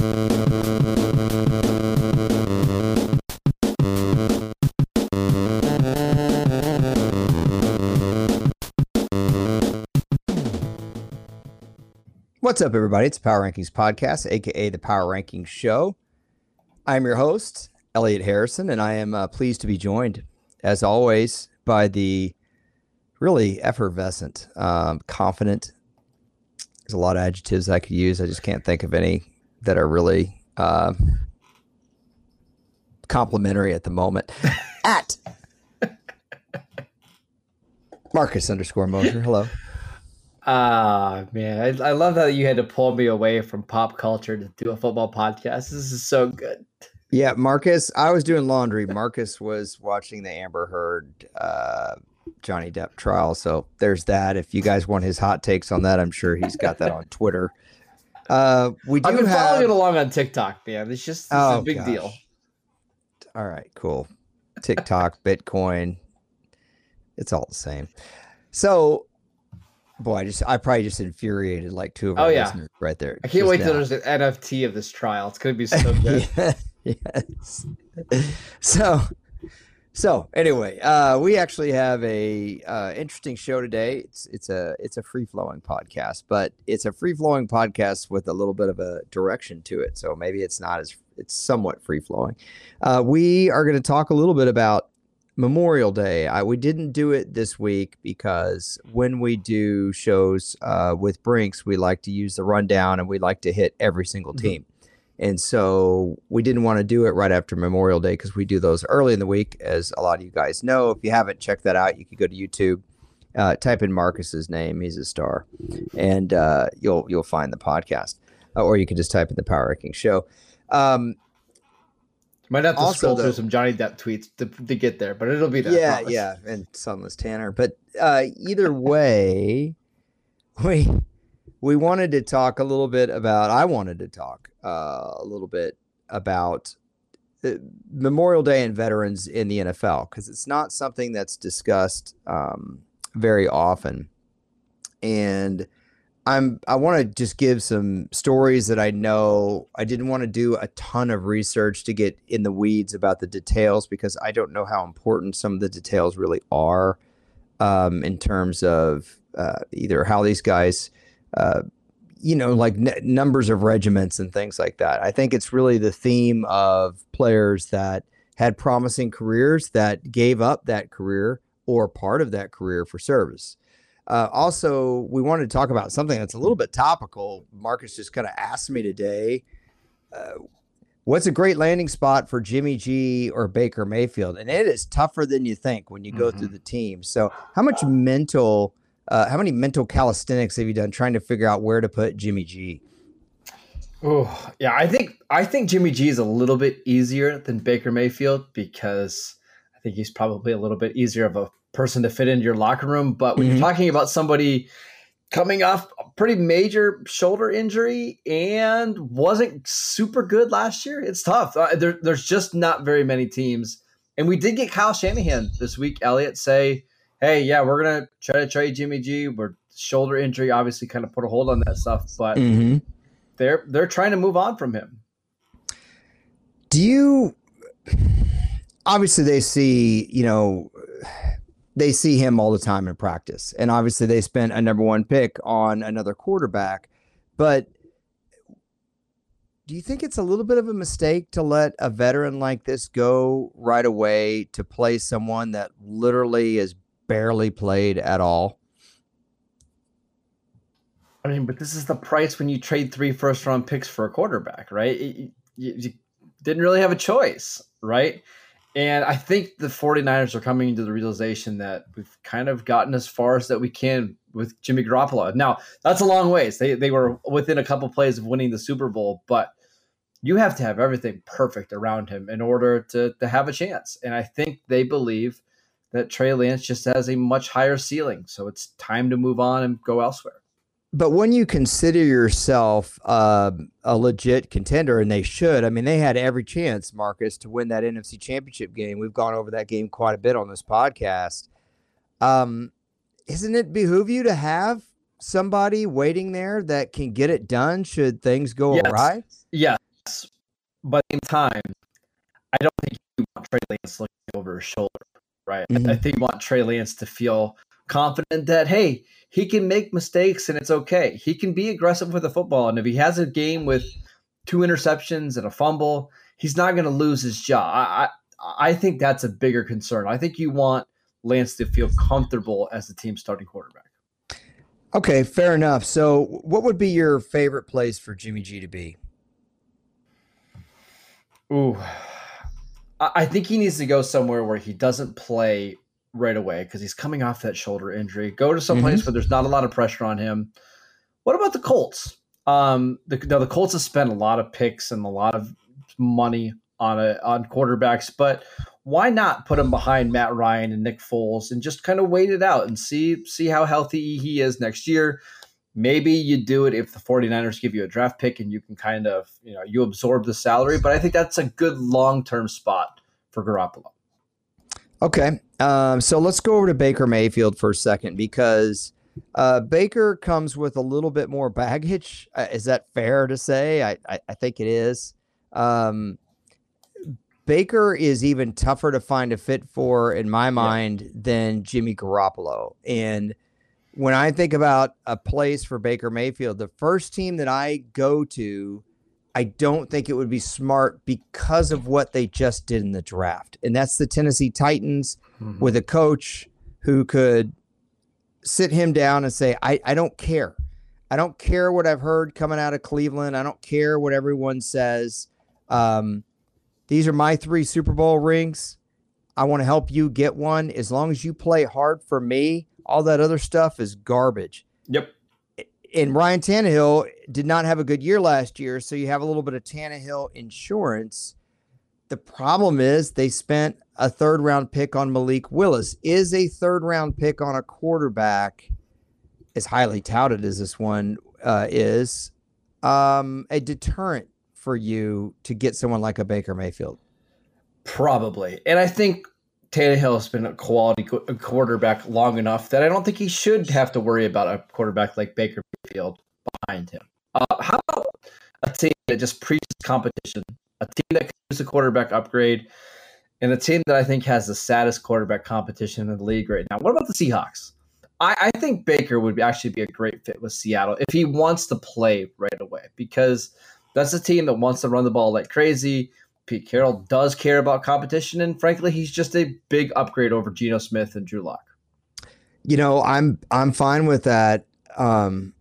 What's up, everybody? It's the Power Rankings Podcast, aka the Power Rankings Show. I'm your host, Elliot Harrison, and I am uh, pleased to be joined, as always, by the really effervescent, um, confident. There's a lot of adjectives I could use. I just can't think of any that are really uh, complimentary at the moment. at Marcus underscore Mosher. Hello. Ah, man. I, I love that you had to pull me away from pop culture to do a football podcast. This is so good. Yeah, Marcus, I was doing laundry. Marcus was watching the Amber Heard uh, Johnny Depp trial. So there's that. If you guys want his hot takes on that, I'm sure he's got that on Twitter. Uh, we do I've been have. following it along on TikTok, man. It's just it's Oh, a big gosh. deal. All right, cool. TikTok, Bitcoin, it's all the same. So, boy, I just I probably just infuriated like two of our Oh, yeah. listeners right there. I can't wait till there's an NFT of this trial. It's gonna be so good. Yeah, yes. So, so anyway, uh, we actually have a uh, interesting show today. It's it's a it's a free flowing podcast, but it's a free flowing podcast with a little bit of a direction to it. So maybe it's not as it's somewhat free flowing. Uh, we are going to talk a little bit about Memorial Day. I, we didn't do it this week because when we do shows uh, with Brinks, we like to use the rundown and we like to hit every single Mhm. team. And so we didn't want to do it right after Memorial Day because we do those early in the week, as a lot of you guys know. If you haven't checked that out, you could go to YouTube, uh, type in Marcus's name; he's a star, and uh, you'll you'll find the podcast. Uh, or you can just type in the Power Ranking Show. Um, Might have to Also, scroll though- through some Johnny Depp tweets to, to get there, but it'll be there. Yeah, yeah, and Sunless Tanner. But uh, either way, we we wanted to talk a little bit about. I wanted to talk uh, a little bit about uh, Memorial Day and veterans in the NFL because it's not something that's discussed um, very often, and I'm I want to just give some stories that I know. I didn't want to do a ton of research to get in the weeds about the details because I don't know how important some of the details really are um, in terms of uh, either how these guys, uh, you know, like n- numbers of regiments and things like that. I think it's really the theme of players that had promising careers that gave up that career or part of that career for service. Uh, also, we wanted to talk about something that's a little bit topical. Marcus just kind of asked me today. Uh, what's a great landing spot for Jimmy G or Baker Mayfield? And it is tougher than you think when you go through the team. So, how much mental, uh, how many mental calisthenics have you done trying to figure out where to put Jimmy G? Oh, yeah. I think I think Jimmy G is a little bit easier than Baker Mayfield because I think he's probably a little bit easier of a person to fit into your locker room. But when Mhm. you're talking about somebody coming off a pretty major shoulder injury and wasn't super good last year, it's tough. Uh, there, there's just not very many teams. And we did get Kyle Shanahan this week, Elliot, say, hey, yeah, we're going to try to trade Jimmy G. We're shoulder injury obviously kind of put a hold on that stuff, but Mm-hmm. they're they're trying to move on from him. Do you obviously they see, you know, they see him all the time in practice. And obviously they spent a number one pick on another quarterback. But do you think it's a little bit of a mistake to let a veteran like this go right away to play someone that literally is barely played at all? I mean, but this is the price when you trade three first round picks for a quarterback, right? You, you- you didn't really have a choice, right? And I think the 49ers are coming to the realization that we've kind of gotten as far as that we can with Jimmy Garoppolo. Now, that's a long ways. They, they were within a couple plays of winning the Super Bowl, but you have to have everything perfect around him in order to, to have a chance. And I think they believe that Trey Lance just has a much higher ceiling. So it's time to move on and go elsewhere. But when you consider yourself uh, a legit contender, and they should, I mean, they had every chance, Marcus, to win that NFC Championship game. We've gone over that game quite a bit on this podcast. Um, isn't it behoove you to have somebody waiting there that can get it done should things go Yes. awry? Yeah, but in time, I don't think you want Trey Lance looking over his shoulder, right? Mm-hmm. I, think you want Trey Lance to feel confident that hey, he can make mistakes and it's okay. He can be aggressive with the football, and if he has a game with two interceptions and a fumble, he's not going to lose his job. I, I I think that's a bigger concern. I think you want Lance to feel comfortable as the team's starting quarterback. Okay, fair enough. So, what would be your favorite place for Jimmy G to be? Ooh, I think he needs to go somewhere where he doesn't play right away because he's coming off that shoulder injury. Go to some mm-hmm. place where there's not a lot of pressure on him. What about the Colts? Um, the, the Colts have spent a lot of picks and a lot of money on a on quarterbacks, but why not put him behind Matt Ryan and Nick Foles and just kind of wait it out and see see how healthy he is next year? Maybe you do it if the 49ers give you a draft pick and you can kind of, you know, you absorb the salary, but I think that's a good long-term spot for Garoppolo. Okay. Um, so let's go over to Baker Mayfield for a second because uh, Baker comes with a little bit more baggage. Uh, is that fair to say? I, I, I think it is. Um, Baker is even tougher to find a fit for, in my mind, yeah. than Jimmy Garoppolo. And when I think about a place for Baker Mayfield, the first team that I go to, I don't think it would be smart because of what they just did in the draft. And that's the Tennessee Titans mm-hmm. with a coach who could sit him down and say, I, I don't care. I don't care what I've heard coming out of Cleveland. I don't care what everyone says. Um, these are my three Super Bowl rings. I want to help you get one. As long as you play hard for me, all that other stuff is garbage. Yep. And Ryan Tannehill did not have a good year last year, so you have a little bit of Tannehill insurance. The problem is they spent a third round pick on Malik Willis. Is a third round pick on a quarterback, as highly touted as this one uh, is, um, a deterrent for you to get someone like a Baker Mayfield? Probably. And I think Tannehill has been a quality quarterback long enough that I don't think he should have to worry about a quarterback like Baker Mayfield behind him. Uh, how about a team that just preaches competition, a team that use a quarterback upgrade, and a team that I think has the saddest quarterback competition in the league right now? What about the Seahawks? I, I think Baker would actually be a great fit with Seattle if he wants to play right away because – that's a team that wants to run the ball like crazy. Pete Carroll does care about competition, and frankly, he's just a big upgrade over Geno Smith and Drew Lock. You know, I'm I'm fine with that. Um,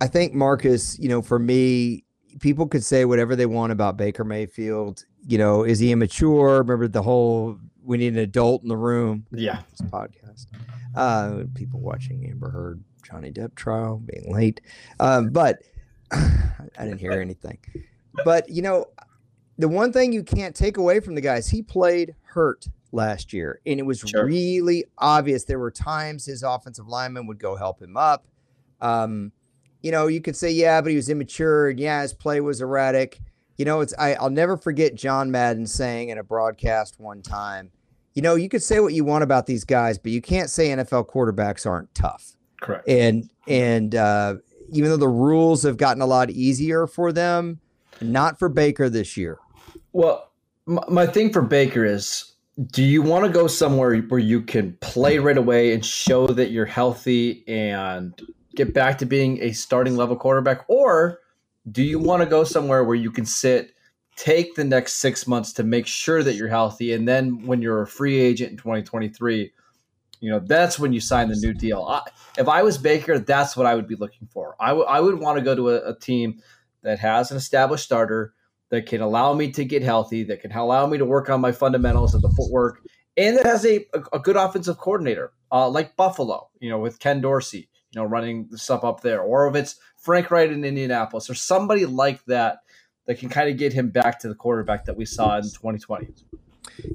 I think Marcus, you know, for me, people could say whatever they want about Baker Mayfield. You know, is he immature? Remember the whole we need an adult in the room. Yeah, this podcast. Uh, people watching Amber Heard Johnny Depp trial, being late. Um, but I didn't hear anything. But you know, the one thing you can't take away from the guys, he played hurt last year, and it was sure. really obvious. There were times his offensive lineman would go help him up. Um, you know, you could say, yeah, but he was immature, and yeah, his play was erratic. You know, it's I, I'll never forget John Madden saying in a broadcast one time, you know, you could say what you want about these guys, but you can't say NFL quarterbacks aren't tough. Correct. And and uh, even though the rules have gotten a lot easier for them, not for Baker this year. Well, my, my thing for Baker is do you want to go somewhere where you can play right away and show that you're healthy and get back to being a starting level quarterback? Or do you want to go somewhere where you can sit, take the next six months to make sure that you're healthy, and then when you're a free agent in 2023, you know, that's when you sign the new deal. I, if I was Baker, that's what I would be looking for. I, w- I would want to go to a, a team that has an established starter that can allow me to get healthy, that can allow me to work on my fundamentals of the footwork, and that has a, a, good offensive coordinator uh, like Buffalo, you know, with Ken Dorsey, you know, running the stuff up there, or if it's Frank Reich in Indianapolis, or somebody like that that can kind of get him back to the quarterback that we saw in 2020.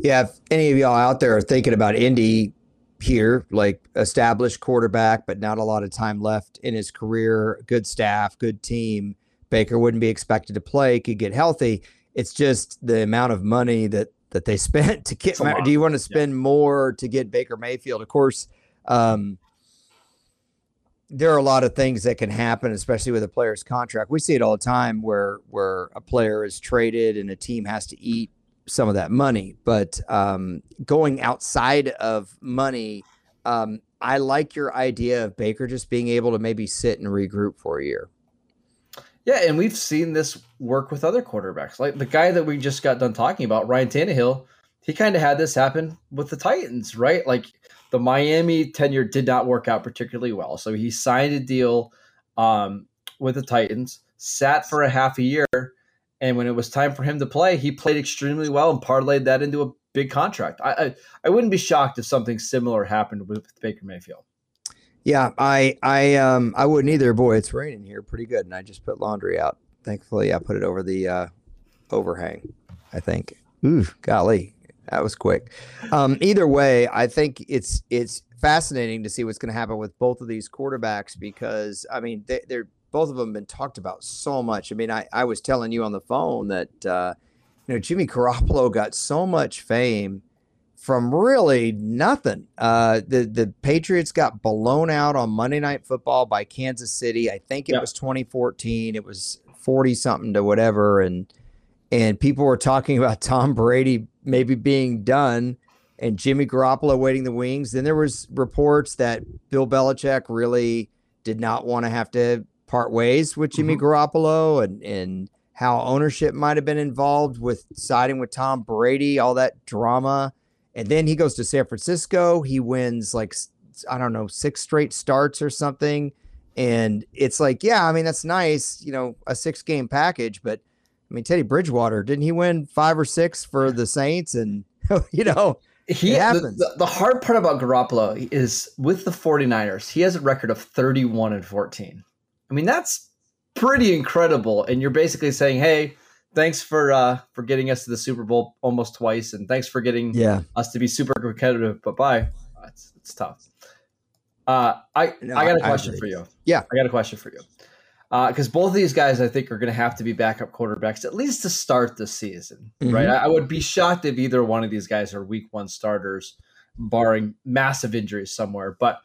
Yeah, if any of y'all out there are thinking about Indy, here, like established quarterback, but not a lot of time left in his career, good staff, good team. Baker wouldn't be expected to play, could get healthy. It's just the amount of money that that they spent to get. Do you want to spend yeah. more to get Baker Mayfield? Of course, um, there are a lot of things that can happen, especially with a player's contract. We see it all the time where where a player is traded and a team has to eat some of that money. But um, going outside of money, um, I like your idea of Baker just being able to maybe sit and regroup for a year. Yeah, and we've seen this work with other quarterbacks. Like the guy that we just got done talking about, Ryan Tannehill, he kind of had this happen with the Titans, right? Like the Miami tenure did not work out particularly well. So he signed a deal um, with the Titans, sat for a half a year, and when it was time for him to play, he played extremely well and parlayed that into a big contract. I I, I wouldn't be shocked if something similar happened with Baker Mayfield. Yeah, I I um I wouldn't either. Boy, it's raining here pretty good, and I just put laundry out. Thankfully, I put it over the uh, overhang. I think. Ooh, golly, that was quick. Um, either way, I think it's it's fascinating to see what's going to happen with both of these quarterbacks because I mean they, are both of them been talked about so much. I mean, I I was telling you on the phone that uh, you know Jimmy Garoppolo got so much fame from really nothing. Uh, the the Patriots got blown out on Monday Night Football by Kansas City. I think it yeah. was 2014. It was 40 something to whatever, and and people were talking about Tom Brady maybe being done and Jimmy Garoppolo waiting the wings. Then there was reports that Bill Belichick really did not want to have to part ways with Jimmy mm-hmm. Garoppolo and and how ownership might have been involved with siding with Tom Brady, all that drama. And then he goes to San Francisco. He wins like I don't know, six straight starts or something. And it's like, yeah, I mean, that's nice, you know, a six game package, but I mean, Teddy Bridgewater, didn't he win five or six for the Saints? And, you know, he happens. The, the, hard part about Garoppolo is with the 49ers, he has a record of 31 and 14. I mean, that's pretty incredible. And you're basically saying, hey, thanks for uh for getting us to the Super Bowl almost twice, and thanks for getting yeah. us to be super competitive. But bye. It's, it's tough. Uh, I no, I got a question for you. Yeah, I got a question for you because uh, both of these guys, I think, are going to have to be backup quarterbacks at least to start the season, mm-hmm. right? I, I, would be shocked if either one of these guys are Week One starters, barring massive injuries somewhere. But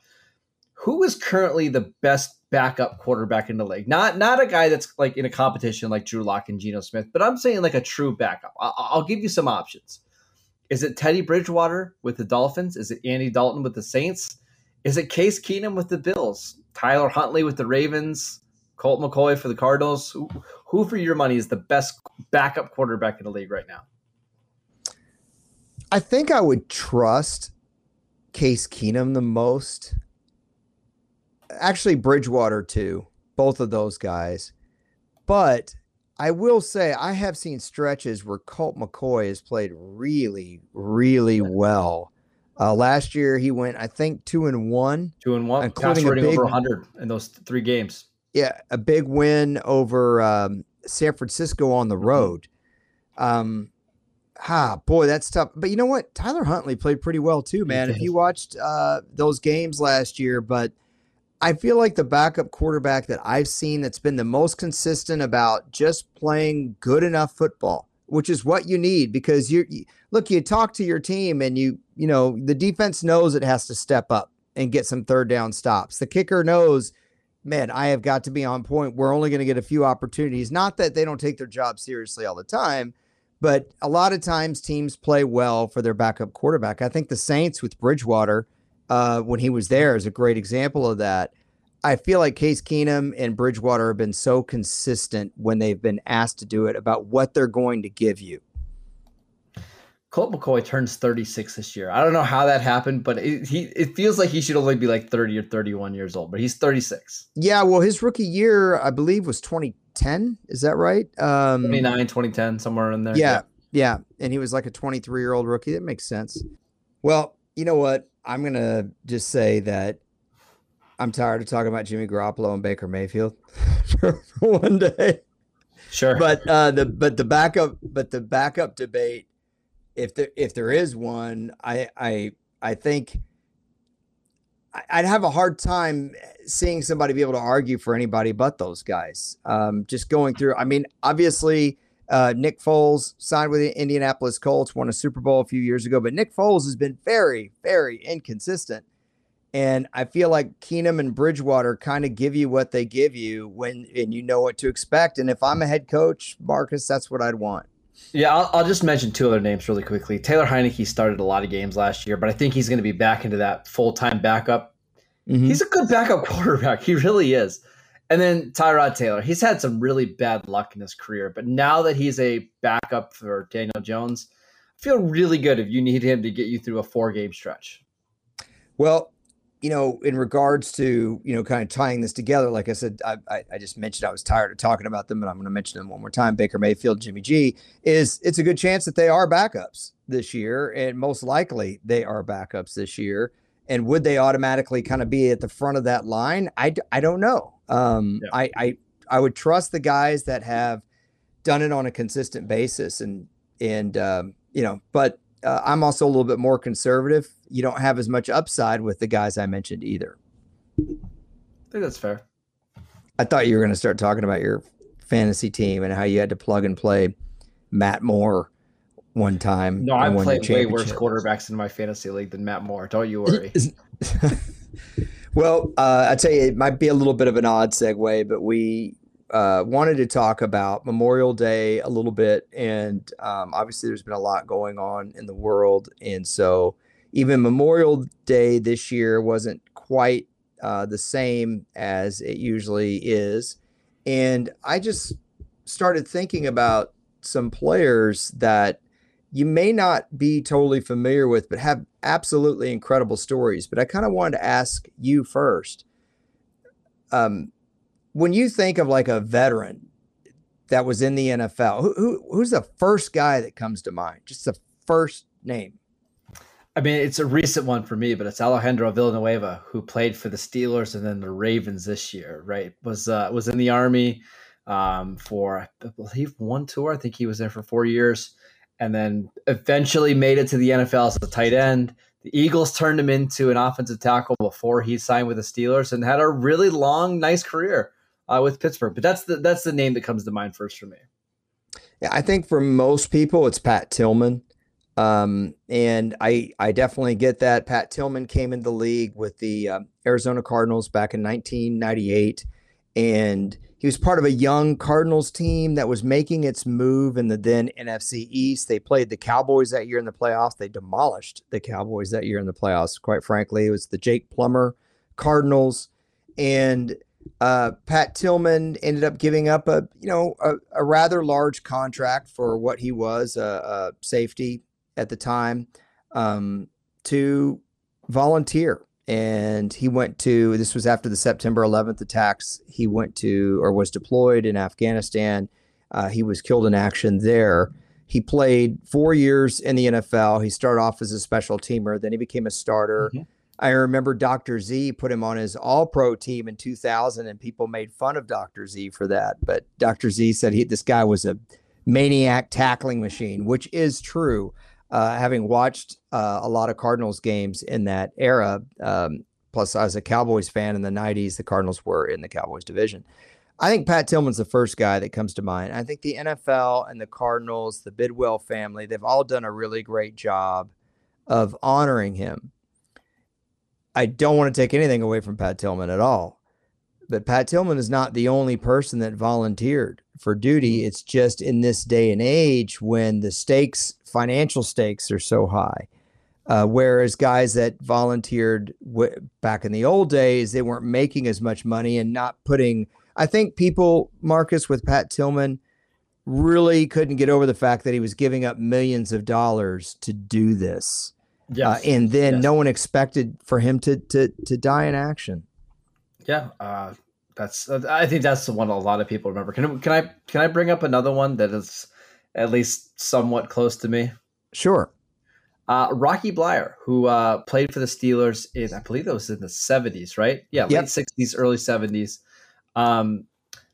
who is currently the best backup quarterback in the league? Not not a guy that's like in a competition like Drew Lock and Geno Smith, but I'm saying like a true backup. I, I'll give you some options. Is it Teddy Bridgewater with the Dolphins? Is it Andy Dalton with the Saints? Is it Case Keenum with the Bills? Tyler Huntley with the Ravens? Colt McCoy for the Cardinals. Who, who for your money is the best backup quarterback in the league right now? I think I would trust Case Keenum the most. Actually, Bridgewater too. Both of those guys. But I will say I have seen stretches where Colt McCoy has played really, really well. Uh, last year he went, I think, two and one, two and one, including a big, over 100 in those three games yeah, a big win over um, San Francisco on the mm-hmm. road. Um, ah, boy, that's tough. But you know what? Tyler Huntley played pretty well too, man. If you watched uh, those games last year, but I feel like the backup quarterback that I've seen that's been the most consistent about just playing good enough football, which is what you need because you look, you talk to your team and you, you know, the defense knows it has to step up and get some third down stops. The kicker knows man, I have got to be on point. We're only going to get a few opportunities. Not that they don't take their job seriously all the time, but a lot of times teams play well for their backup quarterback. I think the Saints with Bridgewater, uh, when he was there, is a great example of that. I feel like Case Keenum and Bridgewater have been so consistent when they've been asked to do it about what they're going to give you. Colt McCoy turns 36 this year. I don't know how that happened, but it, he it feels like he should only be like 30 or 31 years old, but he's 36. Yeah, well, his rookie year, I believe, was 2010. Is that right? Um, 29, 2010, somewhere in there. Yeah, yeah, and he was like a 23 year old rookie. That makes sense. Well, you know what? I'm gonna just say that I'm tired of talking about Jimmy Garoppolo and Baker Mayfield for one day. Sure, but uh, the but the backup but the backup debate if there if there is one, I I I think I'd have a hard time seeing somebody be able to argue for anybody but those guys. Um, just going through, I mean, obviously, uh, Nick Foles signed with the Indianapolis Colts, won a Super Bowl a few years ago, but Nick Foles has been very, very inconsistent. And I feel like Keenum and Bridgewater kind of give you what they give you when and you know what to expect. And if I'm a head coach, Marcus, that's what I'd want. Yeah, I'll, I'll just mention two other names really quickly. Taylor Heinicke started a lot of games last year, but I think he's going to be back into that full time backup. Mm-hmm. He's a good backup quarterback. He really is. And then Tyrod Taylor, he's had some really bad luck in his career, but now that he's a backup for Daniel Jones, I feel really good if you need him to get you through a four game stretch. Well, you know, in regards to you know, kind of tying this together, like I said, I, I, I just mentioned I was tired of talking about them, but I'm going to mention them one more time. Baker Mayfield, Jimmy G, is it's a good chance that they are backups this year, and most likely they are backups this year. And would they automatically kind of be at the front of that line? I, I don't know. Um, yeah. I, I I would trust the guys that have done it on a consistent basis, and and um, you know, but uh, I'm also a little bit more conservative. You don't have as much upside with the guys I mentioned either. I think that's fair. I thought you were going to start talking about your fantasy team and how you had to plug and play Matt Moore one time. No, I played way worse quarterbacks in my fantasy league than Matt Moore. Don't you worry. well, uh, I tell you, it might be a little bit of an odd segue, but we uh, wanted to talk about Memorial Day a little bit, and um, obviously there's been a lot going on in the world, and so even Memorial Day this year wasn't quite uh, the same as it usually is, and I just started thinking about some players that you may not be totally familiar with, but have absolutely incredible stories. But I kind of wanted to ask you first. Um, when you think of like a veteran that was in the NFL, who, who who's the first guy that comes to mind? Just the first name. I mean, it's a recent one for me, but it's Alejandro Villanueva, who played for the Steelers and then the Ravens this year. Right, was uh, was in the Army um, for I believe one tour. I think he was there for four years, and then eventually made it to the NFL as a tight end. The Eagles turned him into an offensive tackle before he signed with the Steelers, and had a really long, nice career uh, with Pittsburgh. But that's the that's the name that comes to mind first for me. Yeah, I think for most people it's Pat Tillman. Um, and I I definitely get that. Pat Tillman came in the league with the uh, Arizona Cardinals back in 1998, and he was part of a young Cardinals team that was making its move in the then NFC East. They played the Cowboys that year in the playoffs. They demolished the Cowboys that year in the playoffs. Quite frankly, it was the Jake Plummer Cardinals, and uh, Pat Tillman ended up giving up a you know a, a rather large contract for what he was a, safety at the time um, to volunteer, and he went to this was after the September 11th attacks. He went to or was deployed in Afghanistan. Uh, he was killed in action there. He played four years in the NFL. He started off as a special teamer, then he became a starter. Mm-hmm. I remember Dr. Z put him on his all pro team in 2000, and people made fun of Dr. Z for that. But Dr. Z said he, this guy was a maniac tackling machine, which is true. Uh, having watched uh, a lot of Cardinals games in that era, um, plus I was a Cowboys fan in the 90s, the Cardinals were in the Cowboys division. I think Pat Tillman's the first guy that comes to mind. I think the NFL and the Cardinals, the Bidwell family, they've all done a really great job of honoring him I don't want to take anything away from Pat Tillman at all. But Pat Tillman is not the only person that volunteered for duty. Mm-hmm. It's just in this day and age when the stakes, financial stakes, are so high. Uh, whereas guys that volunteered w- back in the old days, they weren't making as much money and not putting. I think people, Marcus, with Pat Tillman, really couldn't get over the fact that he was giving up millions of dollars to do this. Yes. Uh, and then yes. no one expected for him to to to die in action. Yeah, uh, that's. I think that's the one a lot of people remember. Can can I can I bring up another one that is at least somewhat close to me? Sure. Uh, Rocky Bleier, who uh, played for the Steelers in, I believe that was in the 70s, right? Yeah, yep. late 60s, early 70s. Um,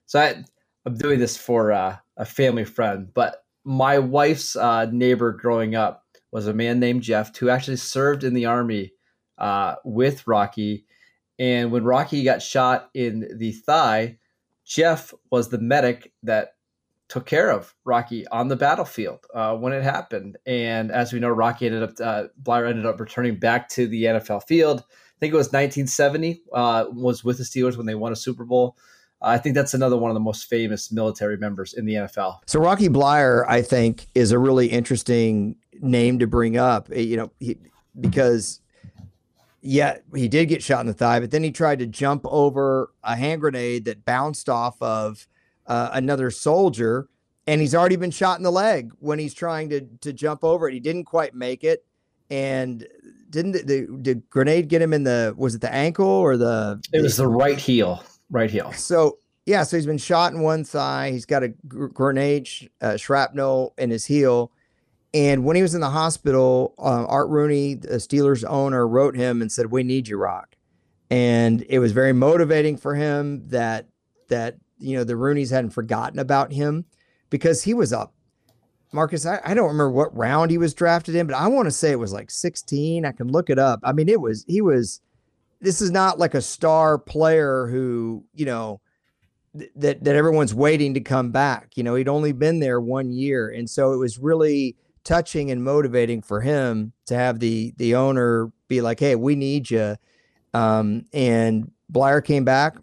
so I, am doing this for uh, a family friend, but my wife's uh, neighbor growing up was a man named Jeff who actually served in the army uh, with Rocky. And when Rocky got shot in the thigh, Jeff was the medic that took care of Rocky on the battlefield uh, when it happened. And as we know, Rocky ended up, uh, Bleier ended up returning back to the NFL field, I think it was 1970, uh, was with the Steelers when they won a Super Bowl. I think that's another one of the most famous military members in the NFL. So Rocky Bleier, I think, is a really interesting name to bring up. Eh, you know, he, because yeah, he did get shot in the thigh, but then he tried to jump over a hand grenade that bounced off of uh, another soldier, and he's already been shot in the leg when he's trying to to jump over it. He didn't quite make it, and didn't the, the, the grenade get him in the was it the ankle or the? It was the right heel, right heel. So yeah, so he's been shot in one thigh. He's got a gr- grenade sh- uh, shrapnel in his heel and when he was in the hospital, uh, Art Rooney, the Steelers owner, wrote him and said, "We need you, Rock." And it was very motivating for him that that you know the Rooneys hadn't forgotten about him because he was up. Marcus, I, I don't remember what round he was drafted in, but I want to say it was like 16. I can look it up. I mean, it was he was. This is not like a star player who you know that that everyone's waiting to come back. You know, he'd only been there one year, and so it was really touching and motivating for him to have the the owner be like, "Hey, we need you." Um, and Bleier came back.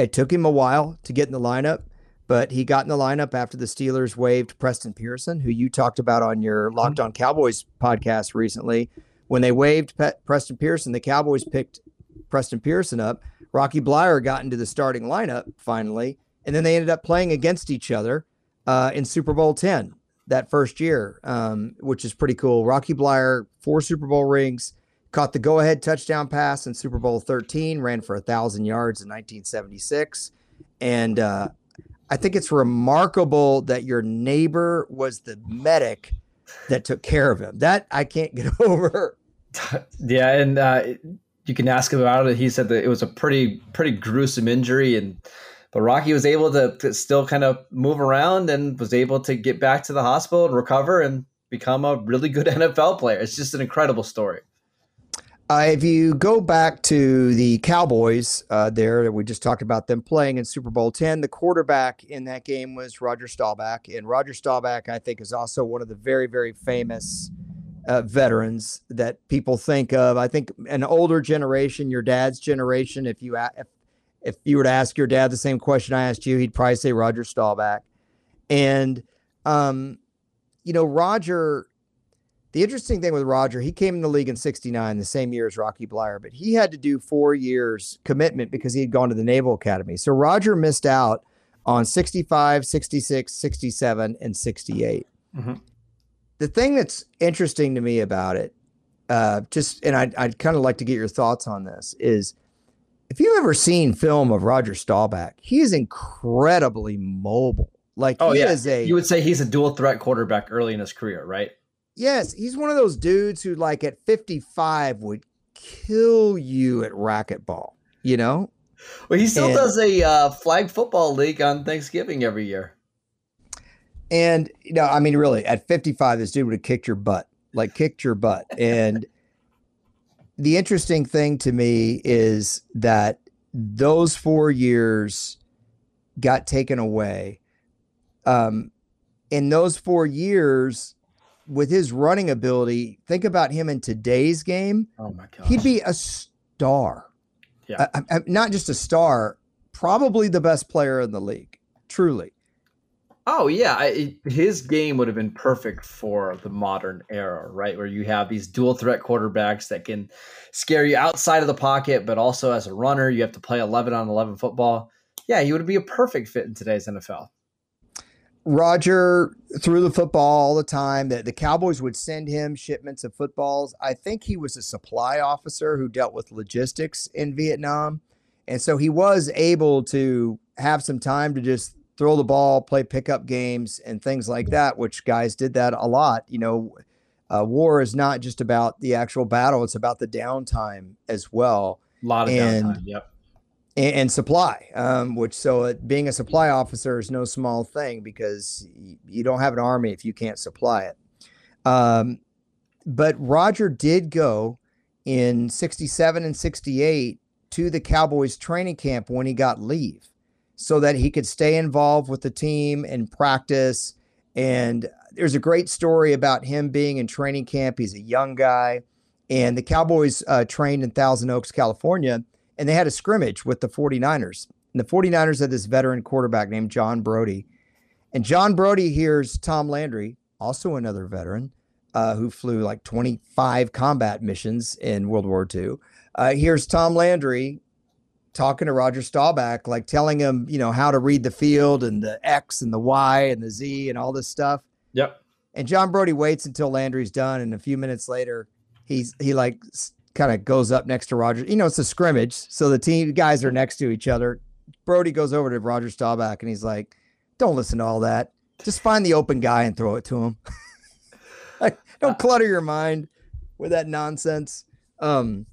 It took him a while to get in the lineup, but he got in the lineup after the Steelers waived Preston Pearson, who you talked about on your Locked mm-hmm. On Cowboys podcast recently. When they waived Pe- Preston Pearson, the Cowboys picked Preston Pearson up. Rocky Bleier got into the starting lineup finally, and then they ended up playing against each other uh, in Super Bowl 10 that first year, um, which is pretty cool. Rocky Bleier, four Super Bowl rings, caught the go-ahead touchdown pass in Super Bowl 13, ran for a thousand yards in 1976, and uh, I think it's remarkable that your neighbor was the medic that took care of him. That I can't get over. yeah, and uh, you can ask him about it. He said that it was a pretty pretty gruesome injury and but Rocky was able to, to still kind of move around and was able to get back to the hospital and recover and become a really good NFL player. It's just an incredible story. Uh, if you go back to the Cowboys, uh, there that we just talked about them playing in Super Bowl ten. The quarterback in that game was Roger Staubach, and Roger Staubach, I think, is also one of the very, very famous uh, veterans that people think of. I think an older generation, your dad's generation, if you if if you were to ask your dad the same question I asked you, he'd probably say Roger Staubach. And, um, you know, Roger, the interesting thing with Roger, he came in the league in 69, the same year as Rocky Bleier, but he had to do four years commitment because he had gone to the Naval Academy. So Roger missed out on 65, 66, 67, and 68. Mm-hmm. The thing that's interesting to me about it, uh, just, and I'd, I'd kind of like to get your thoughts on this, is – if you've ever seen film of Roger Staubach, he is incredibly mobile. Like oh, yeah. a you would say he's a dual threat quarterback early in his career, right? Yes, he's one of those dudes who like at 55 would kill you at racquetball, you know? Well, he still and, does a uh, flag football league on Thanksgiving every year. And you know, I mean, really, at 55, this dude would have kicked your butt, like kicked your butt. And the interesting thing to me is that those four years got taken away. Um, in those four years, with his running ability, think about him in today's game. Oh my god, he'd be a star. Yeah, not just a star, probably the best player in the league. Truly. Oh yeah, I, his game would have been perfect for the modern era, right? Where you have these dual threat quarterbacks that can scare you outside of the pocket, but also as a runner, you have to play eleven on eleven football. Yeah, he would be a perfect fit in today's NFL. Roger threw the football all the time. The, the Cowboys would send him shipments of footballs. I think he was a supply officer who dealt with logistics in Vietnam. And so he was able to have some time to just throw the ball, play pickup games, and things like that, which guys did that a lot. You know, uh, war is not just about the actual battle, it's about the downtime as well. A lot of and, downtime, yep. And, and supply, um, which so it, being a supply officer is no small thing because you don't have an army if you can't supply it. Um, but Roger did go in 67 and 68 to the Cowboys training camp when he got leave so that he could stay involved with the team and practice. And there's a great story about him being in training camp. He's a young guy and the Cowboys uh, trained in Thousand Oaks, California, and they had a scrimmage with the 49ers. And the 49ers had this veteran quarterback named John Brodie. And John Brodie hears Tom Landry, also another veteran uh, who flew like 25 combat missions in World War II. Uh, here's Tom Landry talking to Roger Staubach, like telling him, you know, how to read the field and the X and the Y and the Z and all this stuff. Yep. And John Brodie waits until Landry's done, and a few minutes later, he's he like kind of goes up next to Roger. You know, it's a scrimmage, so the team guys are next to each other. Brodie goes over to Roger Staubach and he's like, "Don't listen to all that. Just find the open guy and throw it to him. like, don't clutter your mind with that nonsense." Um,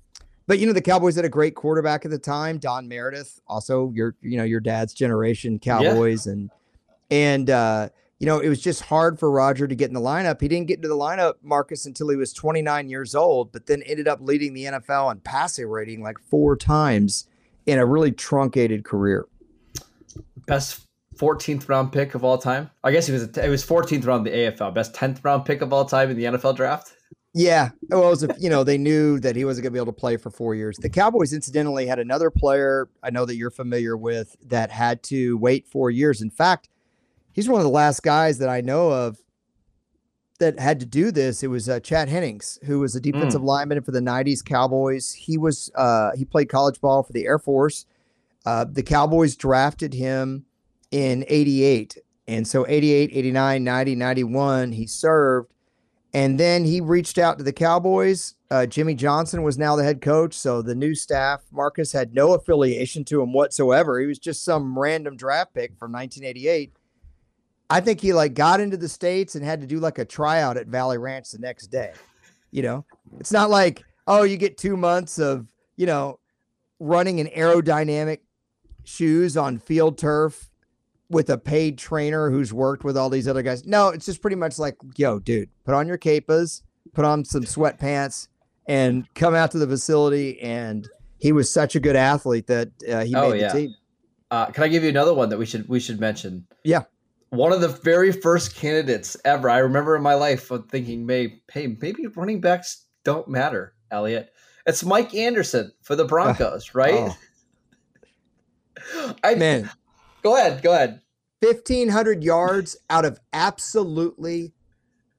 but you know, the Cowboys had a great quarterback at the time, Don Meredith, also your you know your dad's generation Cowboys, yeah. and and uh, you know, it was just hard for Roger to get in the lineup. He didn't get into the lineup, Marcus, until he was 29 years old, but then ended up leading the NFL in passing rating like four times in a really truncated career. Best 14th round pick of all time. I guess it was it was 14th round the AFL. Best 10th round pick of all time in the NFL draft. Yeah, well, it was a, you know they knew that he wasn't going to be able to play for four years. The Cowboys, incidentally, had another player I know that you're familiar with that had to wait four years. In fact, he's one of the last guys that I know of that had to do this. It was uh, Chad Hennings, who was a defensive mm. lineman for the '90s Cowboys. He was uh, he played college ball for the Air Force. Uh, the Cowboys drafted him in '88, and so '88, '89, '90, '91, he served, and then he reached out to the Cowboys. Uh, Jimmy Johnson was now the head coach, so the new staff, Marcus, had no affiliation to him whatsoever. He was just some random draft pick from 1988 I think he like got into the states and had to do like a tryout at Valley Ranch the next day. You know, it's not like oh you get two months of you know running in aerodynamic shoes on field turf with a paid trainer who's worked with all these other guys. No, it's just pretty much like yo, dude, put on your capas, put on some sweatpants, and come out to the facility. And he was such a good athlete that uh, he oh, made yeah. the team. Uh, can I give you another one that we should we should mention? Yeah one of the very first candidates ever. I remember in my life of thinking, "May, hey, maybe running backs don't matter." Elliot, it's Mike Anderson for the Broncos, right? Oh. I man, go ahead, go ahead. Fifteen hundred yards out of absolutely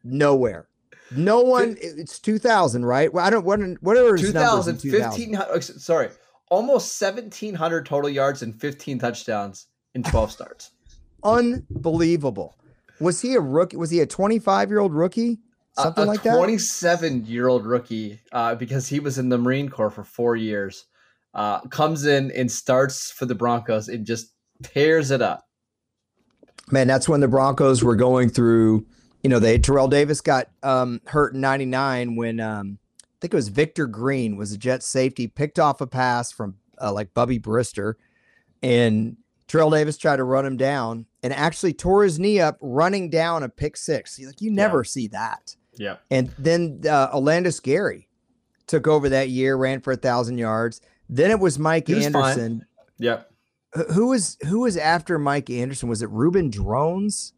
nowhere. No one. It's two thousand, right? Well, I don't. What whatever. 2000, 1500. Sorry, almost seventeen hundred total yards and fifteen touchdowns in twelve starts unbelievable. Was he a rookie? Was he a 25 year old rookie? Something a, a like 27 that. 27 year old rookie, uh, because he was in the Marine Corps for four years. Uh, comes in and starts for the Broncos and just tears it up. Man, that's when the Broncos were going through. You know, they Terrell Davis got um, hurt in '99 when um, I think it was Victor Green was a Jet safety picked off a pass from uh, like Bubby Brister, and Terrell Davis tried to run him down and actually tore his knee up running down a pick six. Like you never yeah. see that. Yeah. And then uh, Olandis Gary took over that year, ran for a thousand yards. Then it was Mike was Anderson. Fine. Yeah. Who was who was after Mike Anderson? Was it Reuben Droughns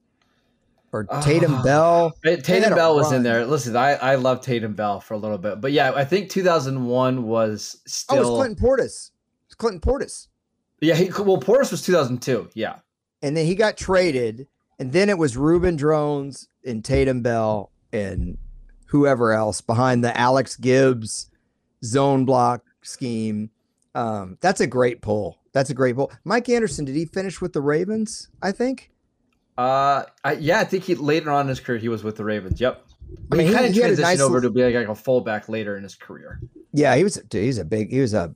or Tatum uh, Bell? Tatum Bell was run. in there. Listen, I I love Tatum Bell for a little bit, but yeah, I think 2001 was still. Oh, it was Clinton Portis. It's Clinton Portis. Yeah, he, well, Portis was 2002. Yeah, and then he got traded, and then it was Reuben Droughns and Tatum Bell and whoever else behind the Alex Gibbs zone block scheme. Um, that's a great pull. That's a great pull. Mike Anderson, did he finish with the Ravens? I think. Uh, I, yeah, I think he later on in his career he was with the Ravens. Yep. I mean, he, he kind of transitioned nice over to be like, like, a fullback later in his career. Yeah, he was. Dude, he's a big. He was a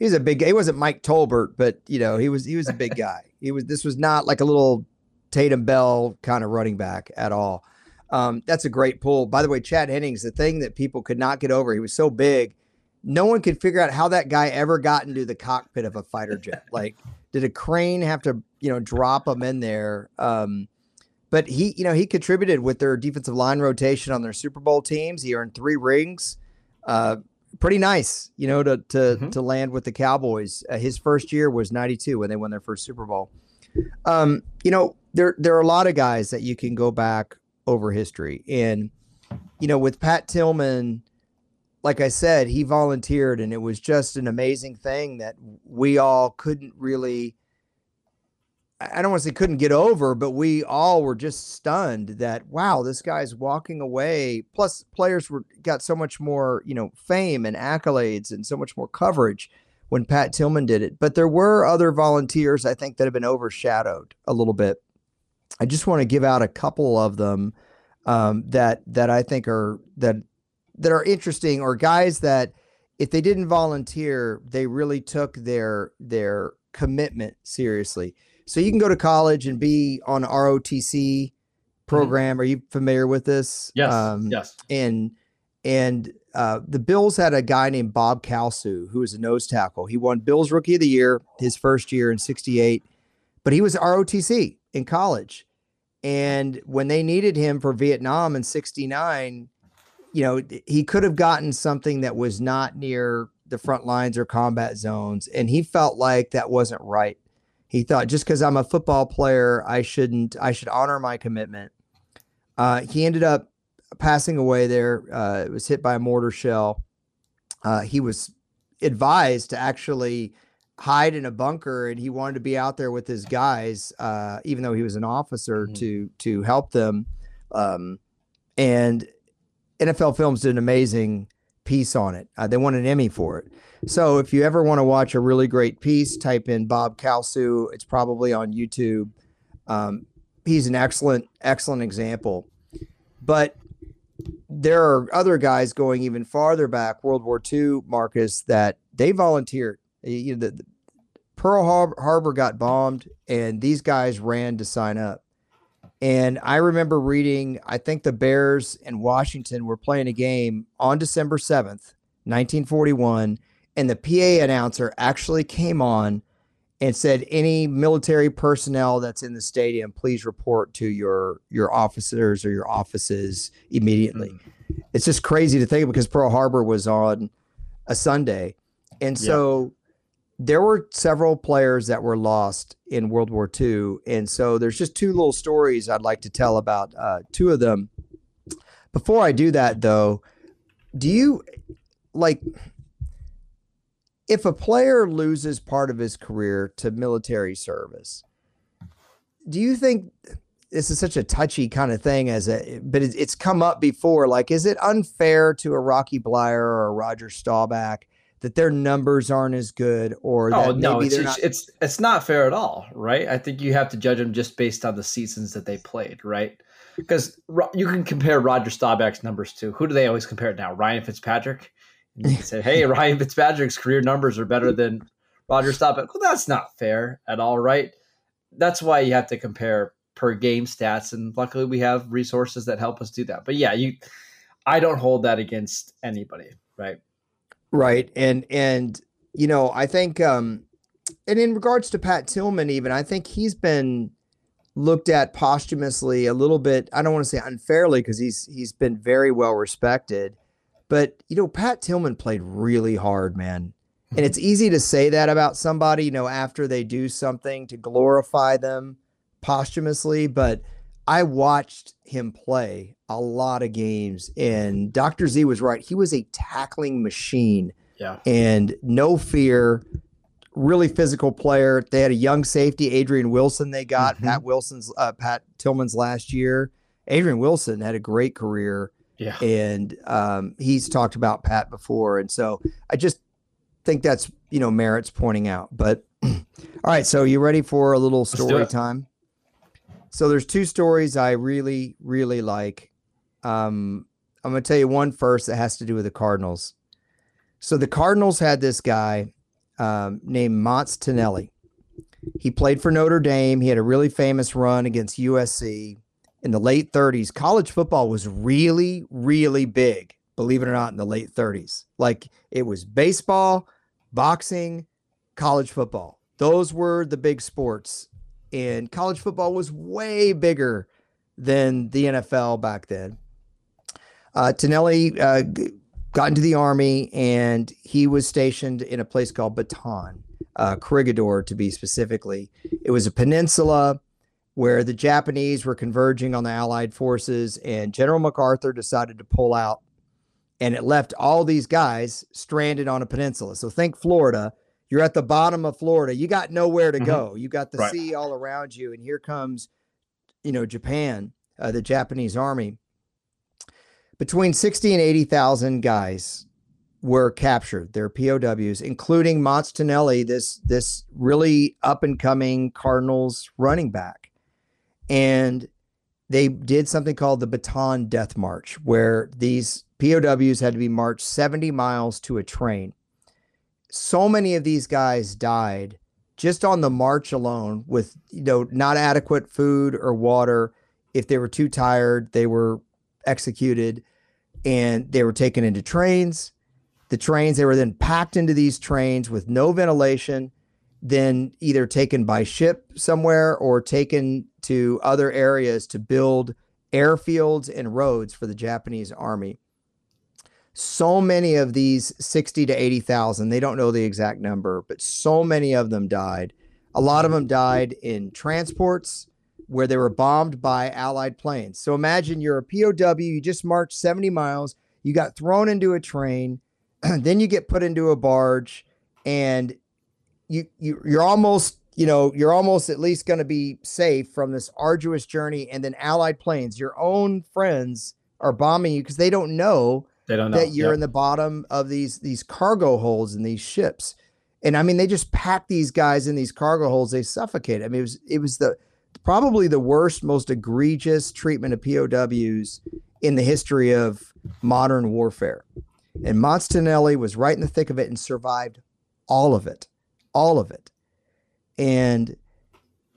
he was a big. He wasn't Mike Tolbert, but you know he was he was a big guy. He was. This was not like a little Tatum Bell kind of running back at all. Um, that's a great pull. By the way, Chad Hennings, the thing that people could not get over, he was so big, no one could figure out how that guy ever got into the cockpit of a fighter jet. Like, did a crane have to, you know, drop him in there? Um, but he, you know, he contributed with their defensive line rotation on their Super Bowl teams. He earned three rings. Uh, pretty nice, you know, to to mm-hmm. to land with the Cowboys. Uh, his first year was '92 when they won their first Super Bowl. Um, you know, there there are a lot of guys that you can go back over history, and you know, with Pat Tillman, like I said, he volunteered, and it was just an amazing thing that we all couldn't really. I don't want to say couldn't get over, but we all were just stunned that wow, this guy's walking away. Plus, players were got so much more, you know, fame and accolades and so much more coverage when Pat Tillman did it. But there were other volunteers I think that have been overshadowed a little bit. I just want to give out a couple of them um, that that I think are that that are interesting, or guys that if they didn't volunteer, they really took their their commitment seriously. So you can go to college and be on ROTC mm-hmm. program. Mm-hmm. Are you familiar with this? Yes. Um, yes. And and uh, the Bills had a guy named Bob Kalsu who was a nose tackle. He won Bills Rookie of the Year his first year in '68, but he was ROTC in college. And when they needed him for Vietnam in '69, you know, he could have gotten something that was not near the front lines or combat zones, and he felt like that wasn't right. He thought just because I'm a football player, I shouldn't. I should honor my commitment. Uh, he ended up passing away there. Uh, it was hit by a mortar shell. Uh, he was advised to actually hide in a bunker, and he wanted to be out there with his guys, uh, even though he was an officer mm-hmm. to to help them. Um, and NFL Films did an amazing piece on it. Uh, they won an Emmy for it. So if you ever want to watch a really great piece, type in Bob Kalsu. It's probably on YouTube. Um, he's an excellent, excellent example. But there are other guys going even farther back, World War II, Marcus, that they volunteered. You know, the, the Pearl Harbor got bombed, and these guys ran to sign up. And I remember reading, I think the Bears and Washington were playing a game on December 7th, 1941. And the PA announcer actually came on and said, any military personnel that's in the stadium, please report to your your officers or your offices immediately. Mm. It's just crazy to think because Pearl Harbor was on a Sunday. And so there were several players that were lost in World War II. And so there's just two little stories I'd like to tell about uh, two of them. Before I do that, though, do you like if a player loses part of his career to military service? Do you think this is such a touchy kind of thing as a but it's come up before like is it unfair to a Rocky Bleier or a Roger Staubach that their numbers aren't as good or oh no it's, not- it's it's not fair at all right i think you have to judge them just based on the seasons that they played right because you can compare roger staubach's numbers to who do they always compare it now ryan fitzpatrick and say hey ryan fitzpatrick's career numbers are better than roger staubach well that's not fair at all right that's why you have to compare per game stats and luckily we have resources that help us do that but yeah you i don't hold that against anybody right Right. And and you know, I think um and in regards to Pat Tillman even, I think he's been looked at posthumously a little bit, I don't want to say unfairly because he's he's been very well respected. But you know, Pat Tillman played really hard, man. And it's easy to say that about somebody, you know, after they do something to glorify them posthumously, but I watched him play a lot of games, and Dr. Z was right. He was a tackling machine. Yeah. And no fear, really physical player. They had a young safety, Adrian Wilson. They got mm-hmm. Pat Wilson's, uh, Pat Tillman's last year. Adrian Wilson had a great career. Yeah. And um, he's talked about Pat before, and so I just think that's you know merits pointing out. But all right, so you ready for a little story time? So there's two stories I really, really like. Um, I'm going to tell you one first that has to do with the Cardinals. So the Cardinals had this guy um, named Motts Tonelli. He played for Notre Dame. He had a really famous run against USC in the late 30s. College football was really, really big, believe it or not, in the late 30s. Like it was baseball, boxing, college football. Those were the big sports and college football was way bigger than the NFL back then. Uh, Tonelli uh, got into the army and he was stationed in a place called Bataan, uh, Corregidor to be specifically. It was a peninsula where the Japanese were converging on the Allied forces, and General MacArthur decided to pull out. and it left all these guys stranded on a peninsula. So think Florida. You're at the bottom of Florida. You got nowhere to mm-hmm. go. You got the right. sea all around you, and here comes, you know, Japan, uh, the Japanese army. Between sixty and eighty thousand guys were captured. They're POWs, including Motts Tonelli, this this really up and coming Cardinals running back, and they did something called the Bataan Death March, where these POWs had to be marched 70 miles to a train. So many of these guys died just on the march alone with you know not adequate food or water. If they were too tired, they were executed and they were taken into trains the trains. They were then packed into these trains with no ventilation, then either taken by ship somewhere or taken to other areas to build airfields and roads for the Japanese army. So many of these 60 to 80,000, they don't know the exact number, but so many of them died. A lot of them died in transports where they were bombed by Allied planes. So imagine you're a POW, you just marched 70 miles, you got thrown into a train, then you get put into a barge and you, you you're almost you know you're almost at least going to be safe from this arduous journey and then allied planes your own friends are bombing you because they don't know they don't know that you're yep. in the bottom of these these cargo holds in these ships. And i mean they just pack these guys in these cargo holds they suffocate i mean it was it was the probably the worst most egregious treatment of pows in the history of modern warfare. And Motts Tonelli was right in the thick of it and survived all of it, all of it. And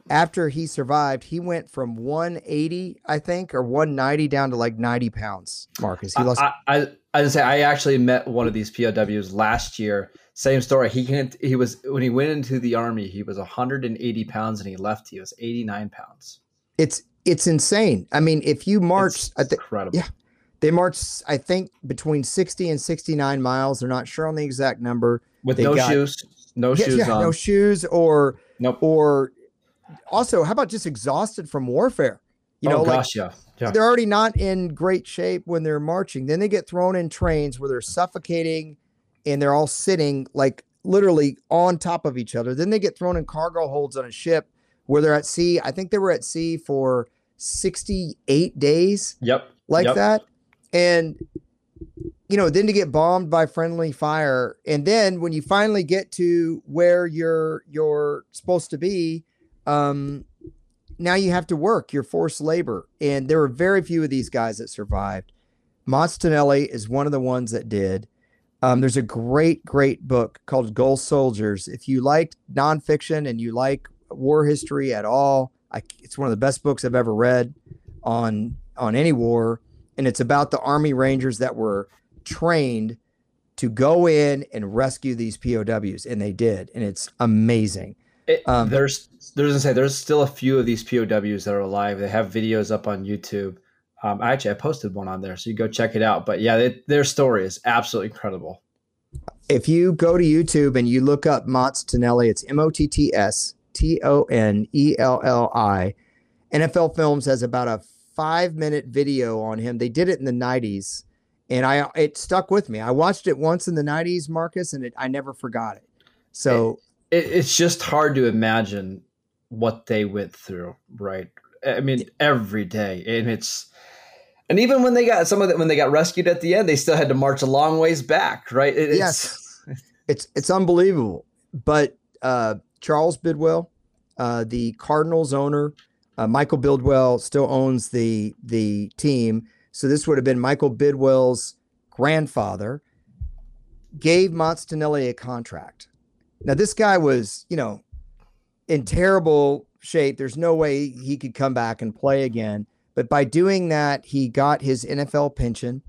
after he survived, he went from 180, I think, or 190 down to like 90 pounds. Marcus, he lost. I, I, I say I actually met one of these POWs last year. Same story. He can't. he was when he went into the army, he was 180 pounds, and he left. He was 89 pounds. It's it's insane. I mean, if you march, it's I think, incredible. Yeah, they marched, I think, between 60 and 69 miles. They're not sure on the exact number. With they no got, shoes. No yeah, shoes yeah, on. No shoes or nope. or also, how about just exhausted from warfare? You oh, know, oh, gosh, like, yeah. yeah. They're already not in great shape when they're marching. Then they get thrown in trains where they're suffocating and they're all sitting like literally on top of each other. Then they get thrown in cargo holds on a ship where they're at sea. I think they were at sea for 68 days. Yep. Like yep. that and you know then to get bombed by friendly fire. And then when you finally get to where you're you're supposed to be um now you have to work your forced labor. And there were very few of these guys that survived. Motts Tonelli is one of the ones that did. Um, there's a great great book called Ghost Soldiers. If you like nonfiction and you like war history at all I, it's one of the best books i've ever read on on any war. And it's about the Army Rangers that were trained to go in and rescue these POWs, and they did, and it's amazing. It, um, there's there's say there's still a few of these POWs that are alive. They have videos up on YouTube. Um, actually, I posted one on there, so you go check it out. But yeah, they, their story is absolutely incredible. If you go to YouTube and you look up Motts Tonelli, it's M O T T S T O N E L L I. NFL Films has about a five minute video on him. They did it in the 90s, and I it stuck with me. I watched it once in the 90s, Marcus, and it, I never forgot it. So it, it's just hard to imagine what they went through, right? I mean, every day, and it's and even when they got some of it when they got rescued at the end, they still had to march a long ways back, right? It, yes, it's, it's it's unbelievable. But uh, Charles Bidwell, uh, the Cardinals owner, uh, Michael Bidwell still owns the the team, so this would have been Michael Bidwell's grandfather. Gave Motts Tonelli a contract. Now this guy was, you know, in terrible shape. There's no way he could come back and play again. But by doing that, he got his NFL pension,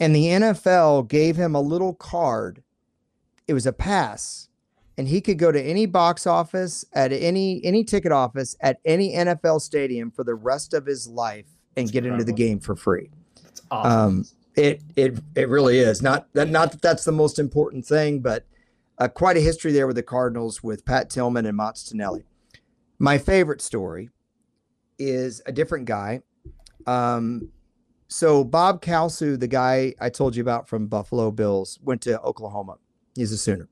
and the NFL gave him a little card. It was a pass and he could go to any box office at any any ticket office at any NFL stadium for the rest of his life and get incredible. into the game for free. That's awesome. Um, it it it really is not that not that that's the most important thing, but uh, quite a history there with the Cardinals with Pat Tillman and Motts Tonelli. My favorite story is a different guy. Um, so Bob Kalsu, the guy I told you about from Buffalo Bills, went to Oklahoma. He's a Sooner,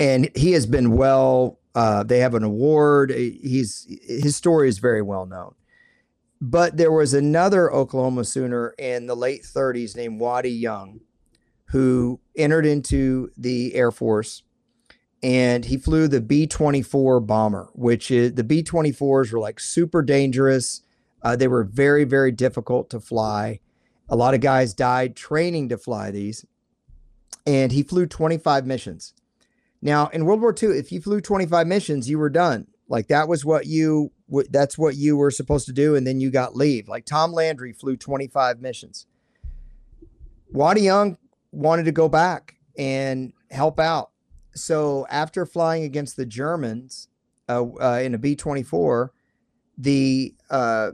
and he has been well. Uh, they have an award. He's his story is very well known. But there was another Oklahoma Sooner in the late 30s named Waddy Young, who entered into the Air Force and he flew the B 24 bomber, which is the B 24s were like super dangerous. Uh, they were very, very difficult to fly. A lot of guys died training to fly these. And he flew 25 missions. Now, in World War II, if you flew 25 missions, you were done. Like that was what you that's what you were supposed to do and then you got leave. Like Tom Landry flew 25 missions. Waddy Young wanted to go back and help out so after flying against the Germans uh, uh, in a B twenty four, the uh,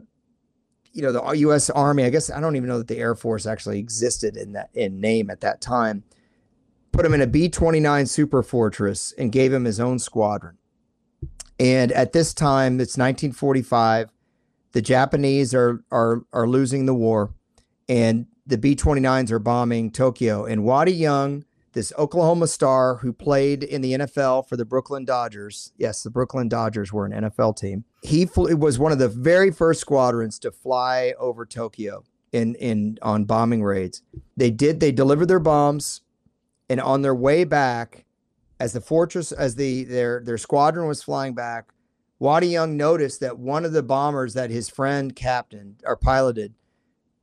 you know the U.S. Army, I guess I don't even know that the Air Force actually existed in that in name at that time. Put him in a B twenty nine Super Fortress and gave him his own squadron. And at this time, it's 1945. The Japanese are are are losing the war, and the B 29s are bombing Tokyo. And Waddy Young this Oklahoma star who played in the NFL for the Brooklyn Dodgers. Yes, the Brooklyn Dodgers were an NFL team. He flew, was one of the very first squadrons to fly over Tokyo in in on bombing raids. They did they delivered their bombs and on their way back as the fortress as the their their squadron was flying back, Waddy Young noticed that one of the bombers that his friend captained or piloted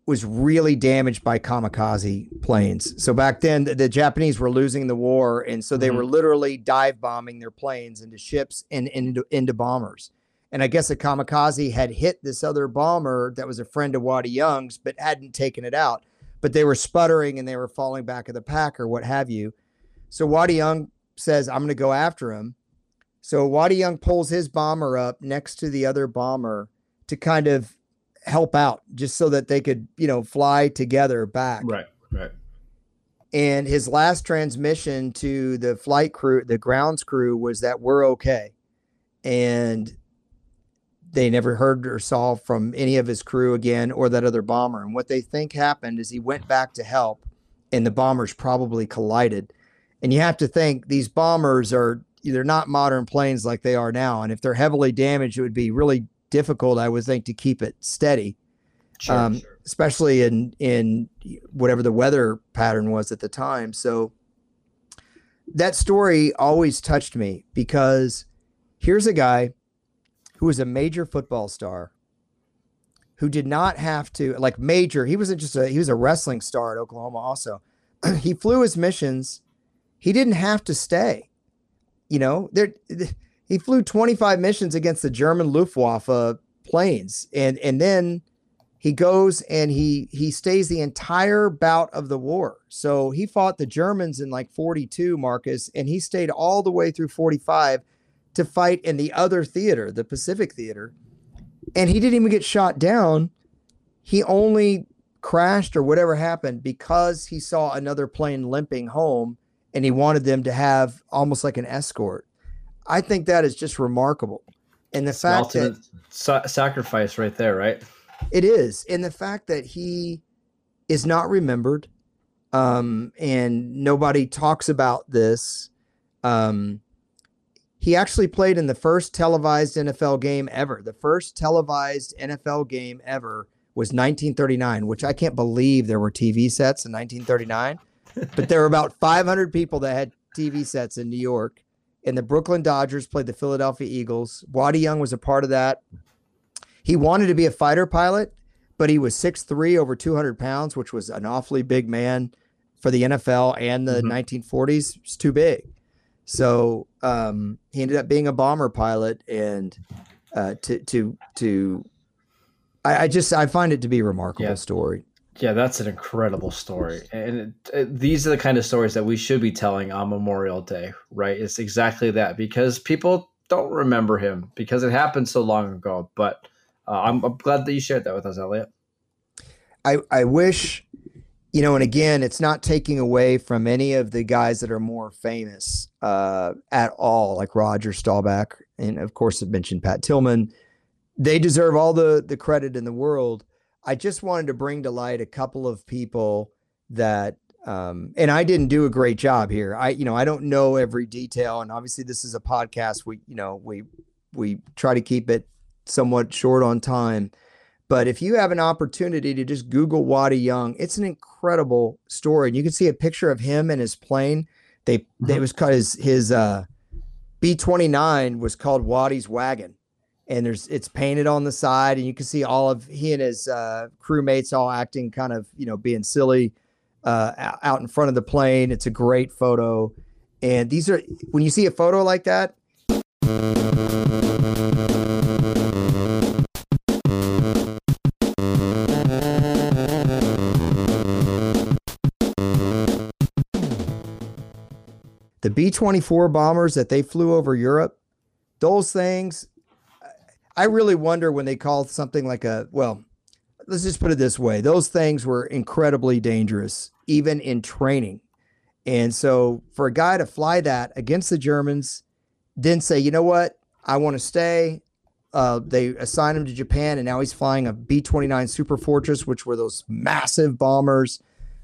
was really damaged by kamikaze planes. So back then, the, the Japanese were losing the war, and so they mm-hmm. were literally dive bombing their planes into ships and, and into, into, bombers. And I guess a kamikaze had hit this other bomber that was a friend of Waddy Young's, but hadn't taken it out. But they were sputtering and they were falling back of the pack or what have you. So Waddy Young says, "I'm going to go after him." So Waddy Young pulls his bomber up next to the other bomber to kind of help out just so that they could, you know, fly together back. Right, right. And his last transmission to the flight crew, the grounds crew, was that we're okay. And they never heard or saw from any of his crew again or that other bomber. And what they think happened is he went back to help and the bombers probably collided. And you have to think these bombers are they're not modern planes like they are now. And if they're heavily damaged, it would be really difficult, I would think, to keep it steady. Sure, um, sure. especially in in whatever the weather pattern was at the time. So that story always touched me because here's a guy who was a major football star who did not have to like major he wasn't just a he was a wrestling star at oklahoma also he flew his missions he didn't have to stay you know there he flew 25 missions against the German Luftwaffe planes, and and then he goes and he he stays the entire bout of the war. So he fought the Germans in like 42, Marcus, and he stayed all the way through 45 to fight in the other theater, the Pacific Theater. And he didn't even get shot down. He only crashed or whatever happened because he saw another plane limping home and he wanted them to have almost like an escort. I think that is just remarkable. And the it's fact that sa- sacrifice right there, right? It is. And the fact that he is not remembered um, and nobody talks about this. Um, he actually played in the first televised NFL game ever. The first televised NFL game ever was 1939, which I can't believe there were TV sets in 1939. But there were about 500 people that had TV sets in New York and the Brooklyn Dodgers played the Philadelphia Eagles. Waddy Young was a part of that. He wanted to be a fighter pilot, but he was 6'3 over 200 pounds, which was an awfully big man for the NFL and the mm-hmm. 1940s. It's too big. So um, he ended up being a bomber pilot and uh, to to to I, I, just I find it to be a remarkable yeah. story. Yeah, that's an incredible story. And it, it, these are the kind of stories that we should be telling on Memorial Day, right? It's exactly that because people don't remember him because it happened so long ago. But uh, I'm, I'm, glad that you shared that with us, Elliot. I, I wish, you know, and again, it's not taking away from any of the guys that are more famous uh, at all, like Roger Staubach. And of course, I mentioned Pat Tillman. They deserve all the, the credit in the world I just wanted to bring to light a couple of people that um, and I didn't do a great job here. I, you know, I don't know every detail, and obviously this is a podcast. We, you know, we we try to keep it somewhat short on time. But if you have an opportunity to just Google Waddy Young, it's an incredible story, and you can see a picture of him and his plane. They, mm-hmm. they was called his his uh, B twenty nine was called Waddy's wagon, and there's it's painted on the side, and you can see all of he and his uh, crewmates all acting kind of you know being silly uh, out in front of the plane. It's a great photo. And these are, when you see a photo like that, the B 24 bombers that they flew over Europe, those things, I really wonder when they call something like a, well, let's just put it this way those things were incredibly dangerous even in training. And so for a guy to fly that against the Germans, then say, you know what, I want to stay. Uh, they assigned him to Japan, and now he's flying a B 29 Super Fortress, which were those massive bombers.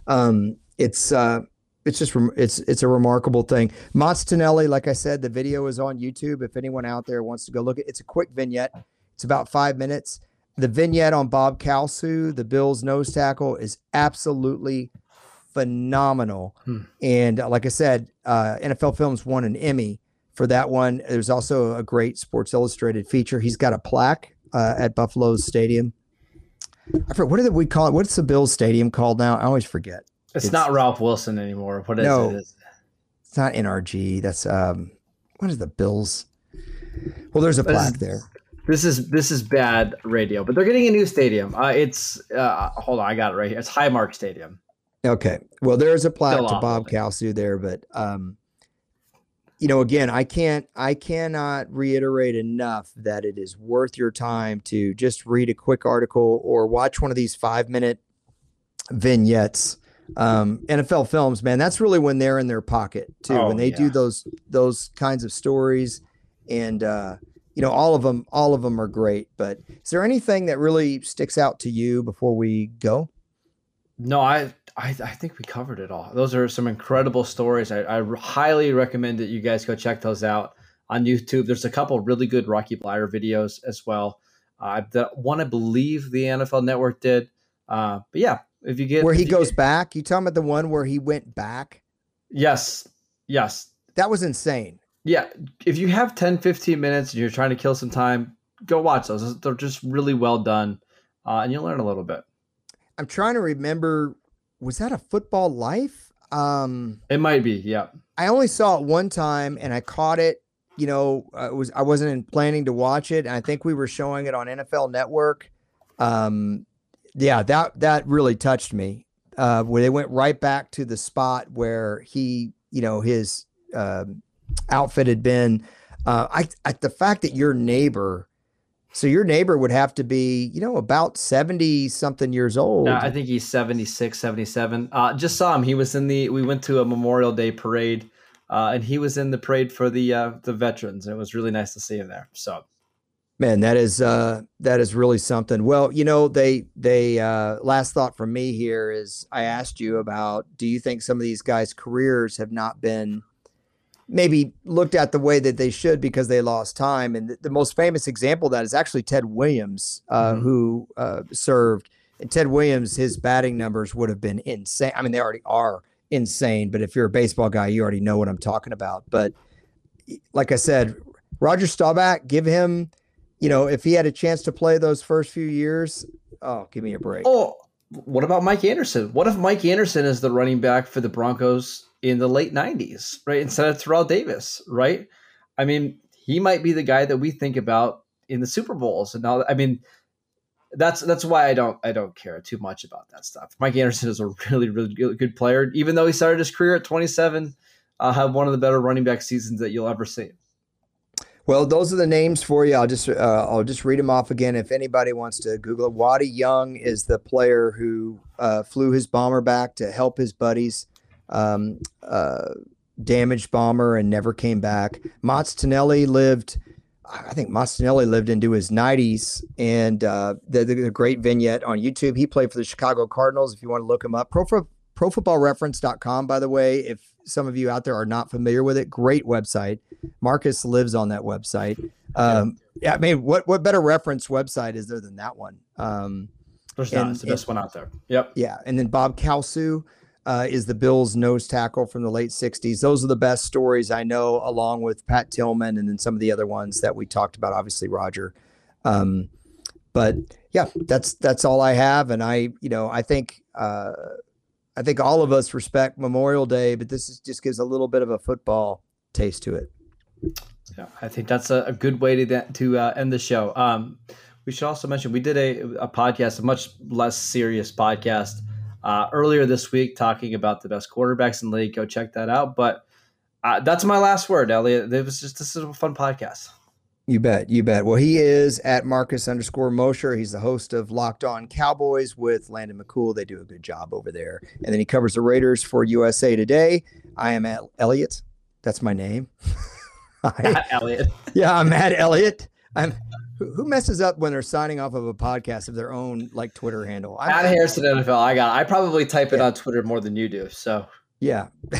Um, it's uh, it's just it's it's a remarkable thing. Motts Tonelli, like I said, the video is on YouTube. If anyone out there wants to go look at, it, it's a quick vignette. It's about five minutes. The vignette on Bob Kalsu, the Bills nose tackle, is absolutely phenomenal. Hmm. And uh, like I said, uh, NFL Films won an Emmy for that one. There's also a great Sports Illustrated feature. He's got a plaque uh, at Buffalo's Stadium. I forget what did we call it? What's the Bills Stadium called now? I always forget. It's, it's not Ralph Wilson anymore. What is no, it? It's not NRG. That's um, what is the Bills? Well, there's a plaque there. This is this is bad radio, but they're getting a new stadium. Uh, it's uh, hold on, I got it right here. It's Highmark Stadium. Okay. Well, there's a plaque to Bob Kalsu there, but um, you know, again, I can't, I cannot reiterate enough that it is worth your time to just read a quick article or watch one of these five minute vignettes. Um, NFL films, man, that's really when they're in their pocket too. Oh, when they yeah. do those those kinds of stories, and uh, you know, all of them, all of them are great. But is there anything that really sticks out to you before we go? No, I I, I, think we covered it all. Those are some incredible stories. I, I, highly recommend that you guys go check those out on YouTube. There's a couple really good Rocky Bleier videos as well. Uh, the one I believe the NFL Network did. Uh, but yeah, if you get where he goes get, back, you talking about the one where he went back? Yes, yes. That was insane. Yeah, if you have 10, 15 minutes and you're trying to kill some time, go watch those. They're just really well done, uh, and you'll learn a little bit. I'm trying to remember was that a football life? Um, it might be, yeah. I only saw it one time and I caught it. You know, uh, it was I wasn't planning to watch it, and I think we were showing it on NFL Network. Um, yeah, that that really touched me. Uh, where they went right back to the spot where he, you know, his uh, outfit had been. Uh, I, I the fact that your neighbor so your neighbor would have to be, you know, about 70 something years old. I think he's 76, 77. Uh, just saw him. He was in the, we went to a Memorial Day parade uh, and he was in the parade for the, uh, the veterans. And it was really nice to see him there. So, man, that is, uh, that is really something. Well, you know, they, they, uh, last thought from me here is I asked you about, do you think some of these guys' careers have not been, maybe looked at the way that they should because they lost time. And the, the most famous example of that is actually Ted Williams, uh, mm-hmm. who uh, served. And Ted Williams, his batting numbers would have been insane. I mean, they already are insane, but if you're a baseball guy, you already know what I'm talking about. But like I said, Roger Staubach, give him, you know, if he had a chance to play those first few years, oh, give me a break. Oh, what about Mike Anderson? What if Mike Anderson is the running back for the Broncos in the late 90s, right? Instead of Terrell Davis, right? I mean, he might be the guy that we think about in the Super Bowls. And now, I mean, that's that's why I don't I don't care too much about that stuff. Mike Anderson is a really really good, player, even though he started his career at 27. Uh, have one of the better running back seasons that you'll ever see. Well, those are the names for you. I'll just uh, I'll just read them off again. If anybody wants to Google it, Waddy Young is the player who uh, flew his bomber back to help his buddies um, uh, damaged bomber and never came back. Motts Tonelli lived, I think Motts Tonelli lived into his 90s, and uh, the, the, the, great vignette on YouTube. He played for the Chicago Cardinals. If you want to look him up, pro, profootballreference.com, by the way, if some of you out there are not familiar with it, great website. Marcus lives on that website. Um, yeah, I mean, what what better reference website is there than that one? Um, There's not. It's the best one out there. Yep. Yeah, and then Bob Kalsu uh, is the Bills' nose tackle from the late '60s. Those are the best stories I know, along with Pat Tillman, and then some of the other ones that we talked about. Obviously, Roger. Um, but yeah, that's that's all I have, and I, you know, I think. Uh, I think all of us respect Memorial Day, but this is, just gives a little bit of a football taste to it. Yeah, I think that's a, a good way to to uh, end the show. Um, we should also mention we did a, a podcast, a much less serious podcast uh, earlier this week, talking about the best quarterbacks in the league. Go check that out. But uh, that's my last word, Elliot. It was just this is a fun podcast. You bet. You bet. Well, he is at Marcus underscore Mosher. He's the host of Locked On Cowboys with Landon McCool. They do a good job over there. And then he covers the Raiders for USA Today. I am at Elliot. That's my name. I, Elliot. Yeah, I'm at Elliot. I'm who messes up when they're signing off of a podcast of their own like Twitter handle? I'm at Harrison NFL. I got. It. I probably type it yeah. on Twitter more than you do. So yeah,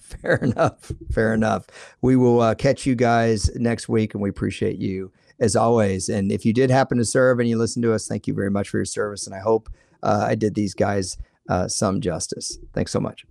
fair enough. Fair enough. We will uh, catch you guys next week, and we appreciate you as always. And if you did happen to serve and you listen to us, thank you very much for your service. And I hope uh, I did these guys uh, some justice. Thanks so much.